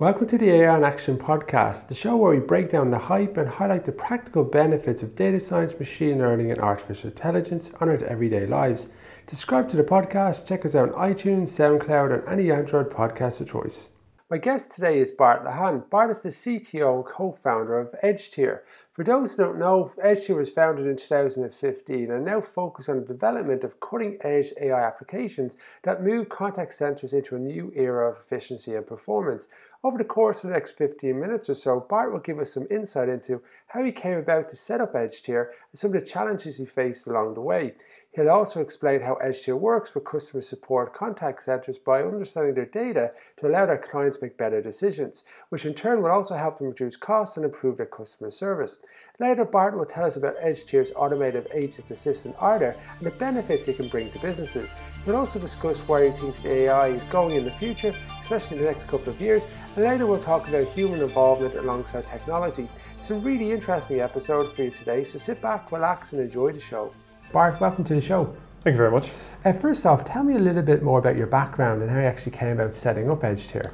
Welcome to the AI in Action podcast, the show where we break down the hype and highlight the practical benefits of data science, machine learning, and artificial intelligence on our everyday lives. Subscribe to the podcast, check us out on iTunes, SoundCloud, and any Android podcast of choice. My guest today is Bart Lehane. Bart is the CTO and co-founder of EdgeTier. For those who don't know, EdgeTier was founded in 2015 and now focus on the development of cutting-edge AI applications that move contact centers into a new era of efficiency and performance. Over the course of the next 15 minutes or so, Bart will give us some insight into how he came about to set up EdgeTier and some of the challenges he faced along the way. He'll also explain how EdgeTier works with customer support contact centers by understanding their data to allow their clients make better decisions, which in turn will also help them reduce costs and improve their customer service. Later, Bart will tell us about EdgeTier's automated agent assistant Arthur and the benefits it can bring to businesses. We'll also discuss where he thinks the AI is going in the future, especially in the next couple of years, and later we'll talk about human involvement alongside technology. It's a really interesting episode for you today, so sit back, relax, and enjoy the show. Bart, welcome to the show. Thank you very much. Uh, first off, tell me a little bit more about your background and how you actually came about setting up EdgeTier.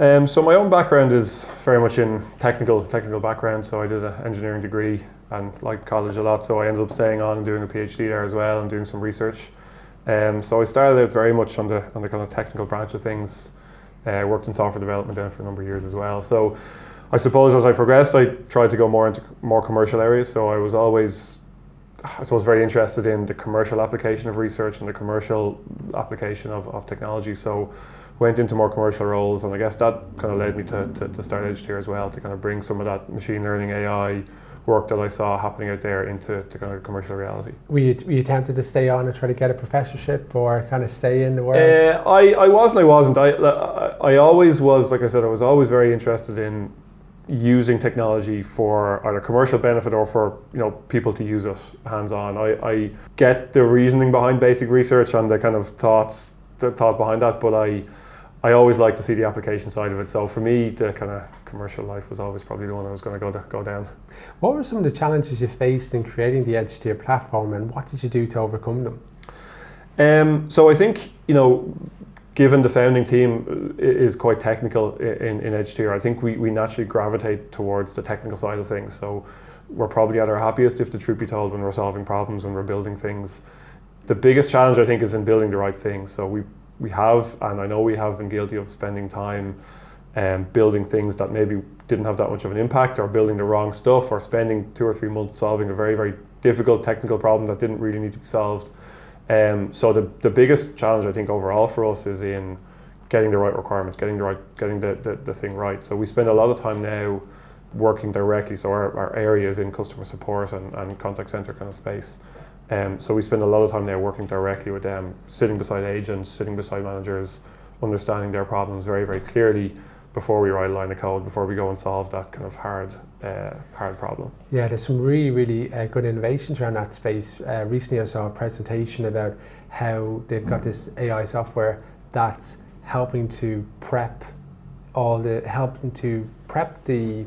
Um, so my own background is very much in technical technical background. So I did an engineering degree and liked college a lot. So I ended up staying on and doing a PhD there as well and doing some research. Um, so I started out very much on the on the kind of technical branch of things. Uh, worked in software development then for a number of years as well. So I suppose as I progressed, I tried to go more into more commercial areas. So I was always I suppose, very interested in the commercial application of research and the commercial application of, of technology. So went into more commercial roles, and I guess that kind of led me to, to, to start EdgeTier as well, to kind of bring some of that machine learning AI work that I saw happening out there into to kind of commercial reality. Were you, were you tempted to stay on and try to get a professorship or kind of stay in the world? Uh, I, I was and I wasn't. I, I, I always was, like I said, I was always very interested in using technology for either commercial benefit or for you know people to use it hands on. I, I get the reasoning behind basic research and the kind of thoughts the thought behind that, but I I always like to see the application side of it. So for me, the kind of commercial life was always probably the one I was going to go to, go down. What were some of the challenges you faced in creating the EdgeTier platform, and what did you do to overcome them? Um, so I think you know given the founding team is quite technical in, in EdgeTier, I think we, we naturally gravitate towards the technical side of things. So we're probably at our happiest, if the truth be told, when we're solving problems, when we're building things. The biggest challenge, I think, is in building the right things. So we, we have, and I know we have been guilty of spending time um, building things that maybe didn't have that much of an impact, or building the wrong stuff, or spending two or three months solving a very, very difficult technical problem that didn't really need to be solved. Um, so the, the biggest challenge I think overall for us is in getting the right requirements, getting the right, getting the, the, the thing right. So we spend a lot of time now working directly. So our, our area is in customer support and, and contact center kind of space. Um, so we spend a lot of time there working directly with them, sitting beside agents, sitting beside managers, understanding their problems very, very clearly before we write a line of code, before we go and solve that kind of hard, uh, hard problem. Yeah, there's some really, really uh, good innovations around that space. Uh, recently, I saw a presentation about how they've got this AI software that's helping to prep all the helping to prep the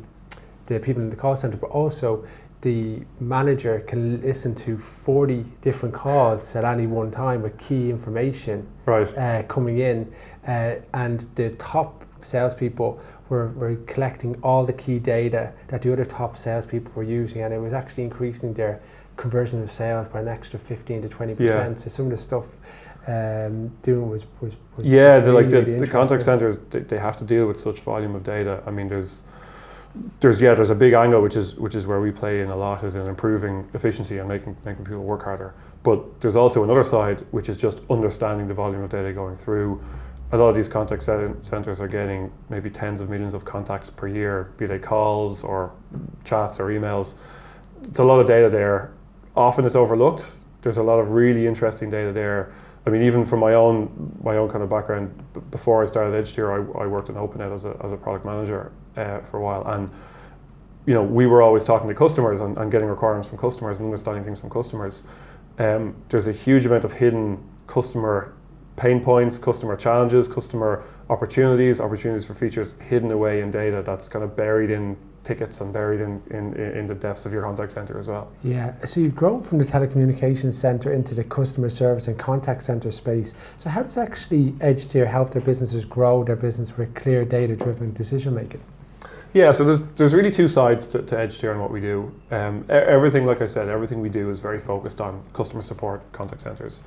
the people in the call center, but also the manager can listen to 40 different calls at any one time with key information right. uh, coming in, uh, and the top salespeople were, were collecting all the key data that the other top salespeople were using, and it was actually increasing their conversion of sales by an extra 15 to 20 percent. So some of the stuff um, doing was was, was yeah, really, like the, really the contact centers they, they have to deal with such volume of data. I mean, there's there's yeah, there's a big angle which is which is where we play in a lot is in improving efficiency and making making people work harder. But there's also another side which is just understanding the volume of data going through a lot of these contact centers are getting maybe tens of millions of contacts per year, be they calls or chats or emails. It's a lot of data there. Often it's overlooked. There's a lot of really interesting data there. I mean, even from my own my own kind of background, b- before I started EdgeTier, I, I worked in Openet as a, as a product manager uh, for a while, and you know we were always talking to customers and, and getting requirements from customers and understanding things from customers. Um, there's a huge amount of hidden customer pain points, customer challenges, customer opportunities, opportunities for features hidden away in data that's kind of buried in tickets and buried in, in, in the depths of your contact center as well. Yeah, so you've grown from the telecommunications center into the customer service and contact center space. So how does actually EdgeTier help their businesses grow their business with clear data-driven decision making? Yeah, so there's there's really two sides to, to EdgeTier and what we do. Um, everything, like I said, everything we do is very focused on customer support contact centers.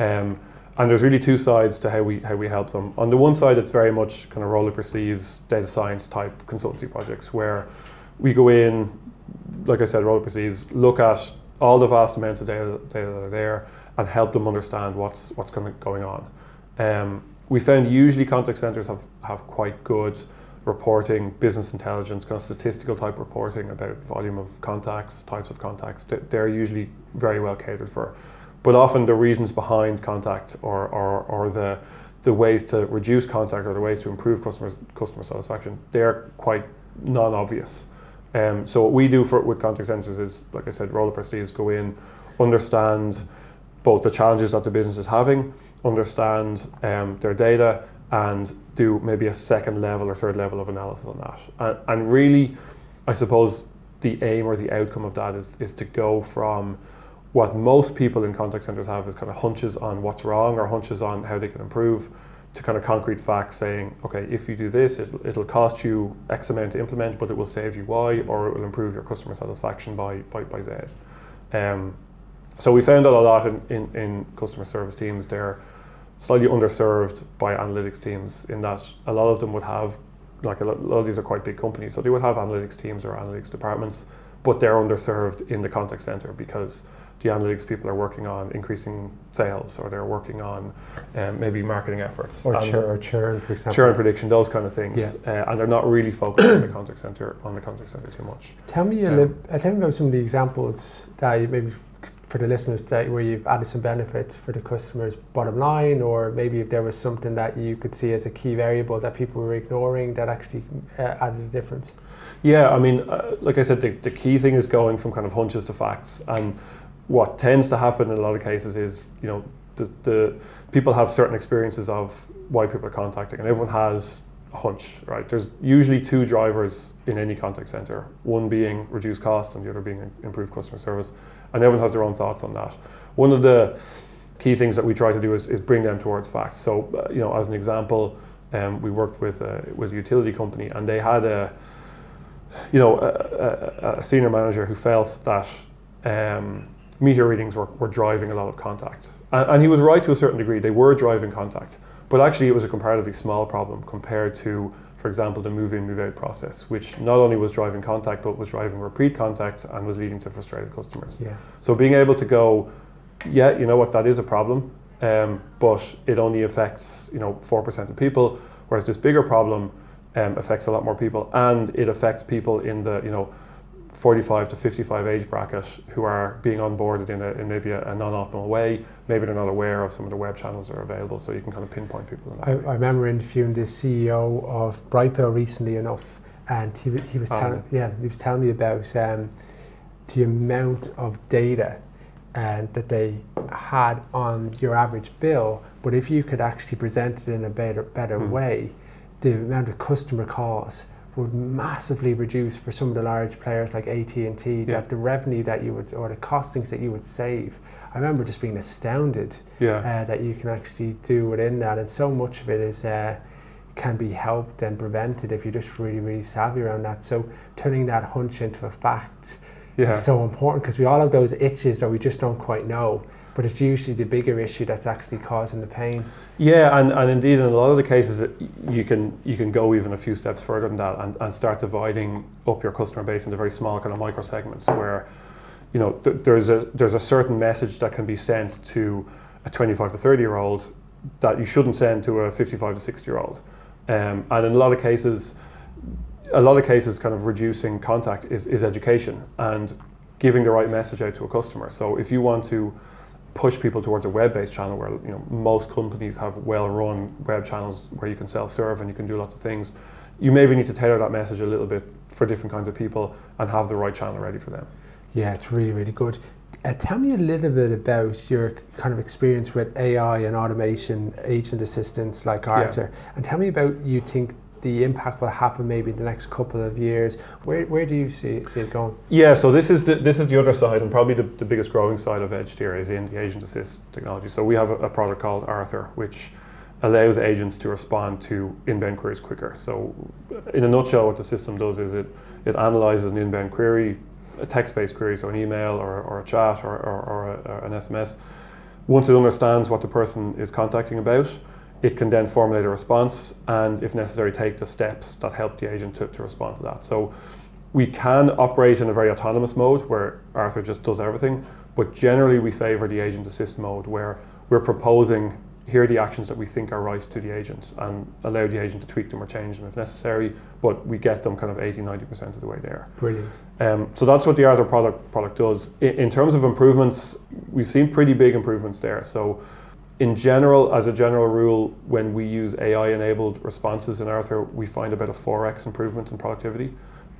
Um, and there's really two sides to how we how we help them. On the one side, it's very much kind of roll up your sleeves, data science type consultancy projects where we go in, like I said, roll up your sleeves, look at all the vast amounts of data, data that are there, and help them understand what's what's going on. Um, we found usually contact centers have have quite good reporting, business intelligence, kind of statistical type reporting about volume of contacts, types of contacts. They're usually very well catered for. But often the reasons behind contact or, or, or the, the ways to reduce contact or the ways to improve customers, customer satisfaction, they're quite non-obvious. Um, so what we do for with contact centers is, like I said, roll up our sleeves, go in, understand both the challenges that the business is having, understand um, their data, and do maybe a second level or third level of analysis on that. And, and really, I suppose the aim or the outcome of that is, is to go from what most people in contact centers have is kind of hunches on what's wrong or hunches on how they can improve to kind of concrete facts saying, okay, if you do this, it'll, it'll cost you X amount to implement, but it will save you Y or it will improve your customer satisfaction by, by, by Z. Um, so we found that a lot in, in, in customer service teams. They're slightly underserved by analytics teams in that a lot of them would have, like a lot, a lot of these are quite big companies, so they would have analytics teams or analytics departments, but they're underserved in the contact center because the analytics people are working on increasing sales or they're working on um, maybe marketing efforts or, churn, or churn, for example. Churn prediction, those kind of things. Yeah. Uh, and they're not really focused on the contact center on the contact center too much. Tell me, um, a li- uh, tell me about some of the examples that you maybe for the listeners today where you've added some benefits for the customer's bottom line or maybe if there was something that you could see as a key variable that people were ignoring that actually uh, added a difference? Yeah i mean uh, like i said the, the key thing is going from kind of hunches to facts. And what tends to happen in a lot of cases is you know the, the people have certain experiences of why people are contacting and everyone has a hunch right? There's usually two drivers in any contact center one being reduced cost and the other being improved customer service and everyone has their own thoughts on that. One of the key things that we try to do is, is bring them towards facts. So, uh, you know, as an example, um, we worked with a, with a utility company, and they had a, you know, a, a, a senior manager who felt that um, meter readings were, were driving a lot of contact, and, and he was right to a certain degree. They were driving contact, but actually, it was a comparatively small problem compared to for example, the move in, move out process, which not only was driving contact, but was driving repeat contact and was leading to frustrated customers. Yeah. So being able to go, yeah, you know what, that is a problem, um, but it only affects, you know, 4% of people, whereas this bigger problem um, affects a lot more people and it affects people in the, you know, 45 to 55 age bracket who are being onboarded in, a, in maybe a, a non-optimal way. Maybe they're not aware of some of the web channels that are available, so you can kind of pinpoint people. I, I, remember interviewing the CEO of Brightbill recently enough, and he, he was telling um, yeah he was telling me about um, the amount of data and uh, that they had on your average bill. But if you could actually present it in a better better mm. way, the amount of customer calls would massively reduce for some of the large players like AT&T yeah. that the revenue that you would or the costings that you would save I remember just being astounded yeah. uh, that you can actually do within that and so much of it is uh, can be helped and prevented if you're just really really savvy around that so turning that hunch into a fact yeah. is so important because we all have those itches that we just don't quite know but it's usually the bigger issue that's actually causing the pain. Yeah, and, and indeed in a lot of the cases you can you can go even a few steps further than that and, and start dividing up your customer base into very small kind of micro segments where you know th- there's a there's a certain message that can be sent to a 25 to 30 year old that you shouldn't send to a 55 to 60 year old. Um, and in a lot of cases a lot of cases kind of reducing contact is, is education and giving the right message out to a customer. So if you want to push people towards a web-based channel where you know most companies have well-run web channels where you can self-serve and you can do lots of things. You maybe need to tailor that message a little bit for different kinds of people and have the right channel ready for them. Yeah it's really really good. Uh, tell me a little bit about your kind of experience with AI and automation agent assistants like Arthur, yeah. and tell me about you think the impact will happen maybe in the next couple of years. Where, where do you see, see it going? Yeah, so this is the, this is the other side, and probably the, the biggest growing side of EdgeTier is in the agent assist technology. So we have a, a product called Arthur, which allows agents to respond to inbound queries quicker. So, in a nutshell, what the system does is it it analyzes an inbound query, a text-based query, so an email or, or a chat or, or, or, a, or an SMS. Once it understands what the person is contacting about, it can then formulate a response and, if necessary, take the steps that help the agent to, to respond to that. So we can operate in a very autonomous mode where Arthur just does everything, but generally we favor the agent assist mode where we're proposing here are the actions that we think are right to the agent and allow the agent to tweak them or change them if necessary, but we get them kind of 80 90% of the way there. Brilliant. Um, so that's what the Arthur product, product does. In, in terms of improvements, we've seen pretty big improvements there. So in general, as a general rule, when we use AI enabled responses in Arthur, we find about a 4x improvement in productivity.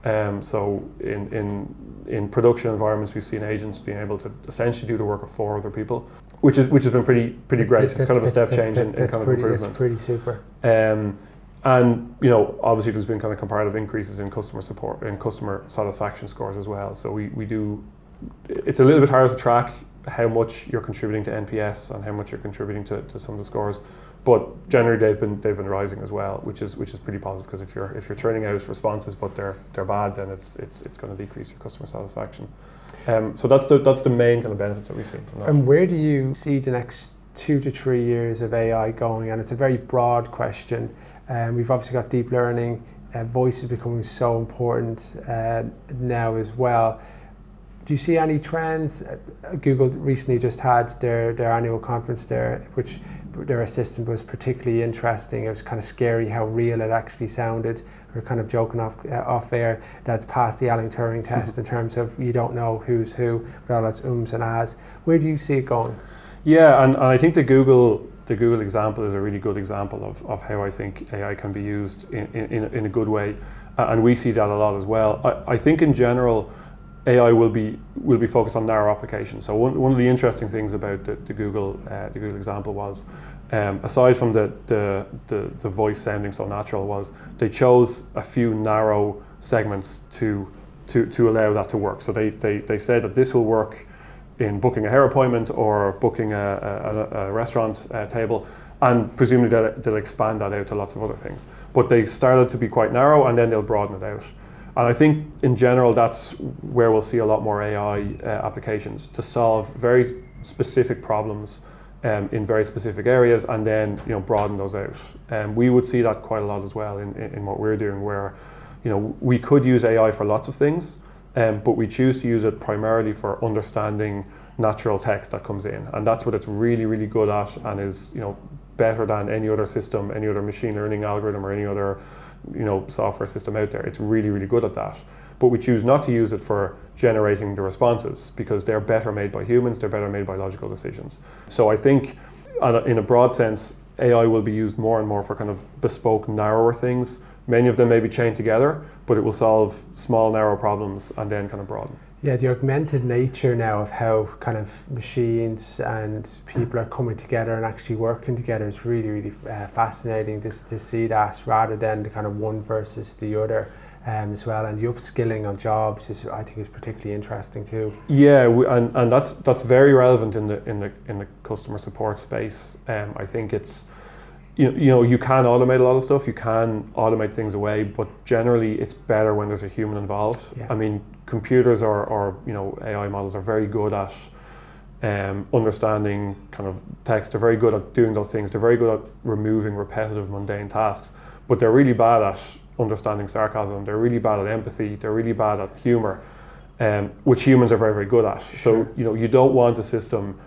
Um, so in, in in production environments, we've seen agents being able to essentially do the work of four other people, which is which has been pretty pretty great. That, it's kind of a step change that, in, in kind pretty, of improvement. That's pretty super. Um, and you know, obviously, there's been kind of comparative increases in customer support and customer satisfaction scores as well. So we, we do. It's a little bit harder to track how much you're contributing to NPS and how much you're contributing to, to some of the scores. But generally, they've been they've been rising as well, which is which is pretty positive because if you're if you're turning out responses but they're they're bad, then it's it's it's going to decrease your customer satisfaction. Um, so that's the that's the main kind of benefits that we've seen from that. And where do you see the next two to three years of AI going? And it's a very broad question. Um, we've obviously got deep learning. Uh, voice is becoming so important uh, now as well. Do you see any trends? Uh, Google recently just had their, their annual conference there, which their assistant was particularly interesting. It was kind of scary how real it actually sounded. We are kind of joking off uh, off air that's passed the Alan Turing test in terms of you don't know who's who with all its ums and ahs. Where do you see it going? Yeah, and, and I think the Google the Google example is a really good example of, of how I think AI can be used in, in, in a good way. Uh, and we see that a lot as well. I, I think in general, AI will be will be focused on narrow applications. So one, one of the interesting things about the, the Google uh, the Google example was, um, aside from the, the, the the voice sounding so natural, was they chose a few narrow segments to to to allow that to work. So they they, they said that this will work in booking a hair appointment or booking a, a, a restaurant uh, table. And presumably they'll, they'll expand that out to lots of other things. But they started to be quite narrow and then they'll broaden it out. And I think in general, that's where we'll see a lot more AI uh, applications to solve very specific problems um, in very specific areas, and then you know broaden those out. Um, we would see that quite a lot as well in, in, in, what we're doing, where you know we could use AI for lots of things, um, but we choose to use it primarily for understanding natural text that comes in, and that's what it's really really good at, and is you know better than any other system, any other machine learning algorithm, or any other you know software system out there. It's really really good at that. But we choose not to use it for generating the responses because they're better made by humans. They're better made by logical decisions. So I think, in a broad sense, AI will be used more and more for kind of bespoke, narrower things. Many of them may be chained together, but it will solve small, narrow problems and then kind of broaden. Yeah, the augmented nature now of how kind of machines and people are coming together and actually working together is really, really uh, fascinating to, to see that rather than the kind of one versus the other. Um, as well, and the upskilling on jobs is, I think, is particularly interesting too. Yeah, we, and, and that's that's very relevant in the in the in the customer support space. Um, I think it's you, you know you can automate a lot of stuff you can automate things away but generally it's better when there's a human involved. Yeah. i mean computers or, or you know ai models are very good at um, understanding kind of text. They're very good at doing those things. They're very good at removing repetitive mundane tasks but they're really bad at understanding sarcasm. They're really bad at empathy. They're really bad at humor um, which humans are very very good at. Sure. so you know you don't want a system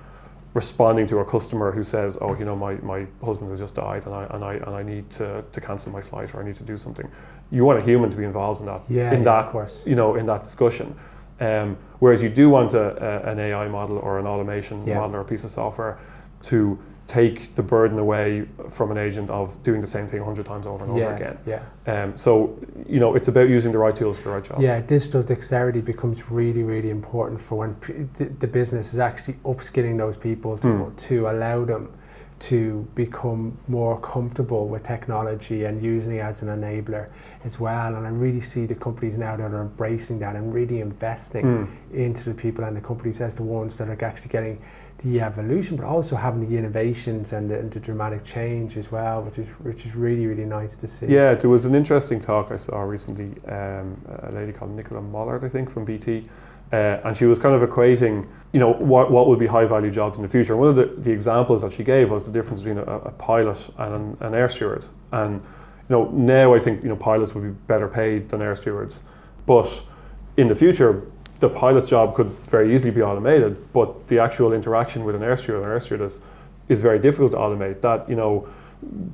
responding to a customer who says, "Oh, you know, my, my husband has just died, and I and I and I need to, to cancel my flight, or I need to do something." You want a human to be involved in that, yeah, in yeah, that, of course. you know, in that discussion. Um, whereas you do want a, a, an AI model or an automation yeah. model or a piece of software to take the burden away from an agent of doing the same thing 100 times over and yeah, over again. Yeah. Um, so, you know, it's about using the right tools for the right job. Yeah, digital dexterity becomes really, really important for when p- the business is actually upskilling those people to, mm. to allow them to become more comfortable with technology and using it as an enabler as well. And I really see the companies now that are embracing that and really investing mm. into the people and the companies as the ones that are actually getting the evolution, but also having the innovations and the, and the, dramatic change as well, which is which is really really nice to see. Yeah, there was an interesting talk I saw recently. Um, a lady called Nicola Millard, I think, from BT, uh, and she was kind of equating, you know, what what would be high value jobs in the future. And one of the, the examples that she gave was the difference between a, a pilot and an, an air steward. And you know, now I think you know pilots would be better paid than air stewards, but in the future the pilot's job could very easily be automated, but the actual interaction with an air steward or air stewardess is very difficult to automate. That you know,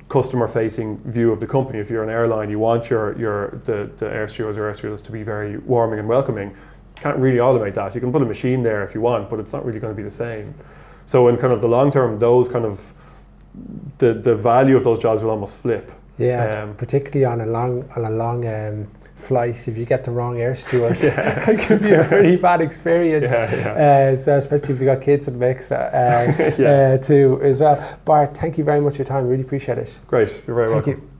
customer-facing view of the company. If you're an airline, you want your your the, the air stewards or air stewardess to be very warming and welcoming. You can't really automate that. You can put a machine there if you want, but it's not really going to be the same. So in kind of the long term, those kind of the the value of those jobs will almost flip. Yeah, um, particularly on a long on a long um, flight, if you get the wrong air steward, yeah. it can be a pretty bad experience. Yeah, yeah. Uh, so especially if you got kids in the mix uh, uh, yeah. uh, too as well. Bart, thank you very much for your time. Really appreciate it. Great, you're very thank welcome. You.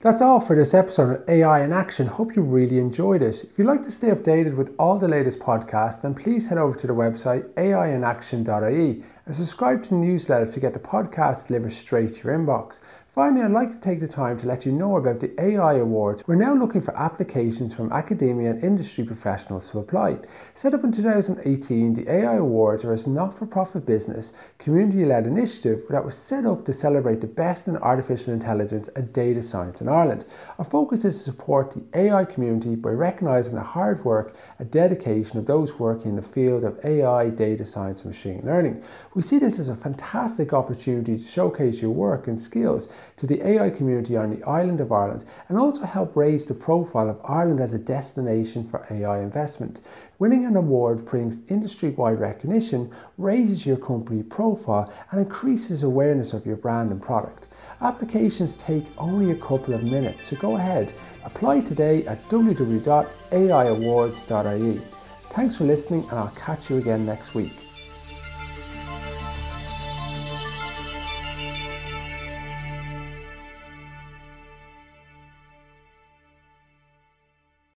That's all for this episode of AI in Action. Hope you really enjoyed it. If you'd like to stay updated with all the latest podcasts, then please head over to the website aiinaction.ie and subscribe to the newsletter to get the podcast delivered straight to your inbox. Finally, I'd like to take the time to let you know about the AI Awards. We're now looking for applications from academia and industry professionals to apply. Set up in 2018, the AI Awards are a not for profit business, community led initiative that was set up to celebrate the best in artificial intelligence and data science in Ireland. Our focus is to support the AI community by recognising the hard work and dedication of those working in the field of AI, data science, and machine learning. We see this as a fantastic opportunity to showcase your work and skills to the AI community on the island of Ireland and also help raise the profile of Ireland as a destination for AI investment. Winning an award brings industry wide recognition, raises your company profile, and increases awareness of your brand and product. Applications take only a couple of minutes, so go ahead. Apply today at www.aiawards.ie. Thanks for listening, and I'll catch you again next week.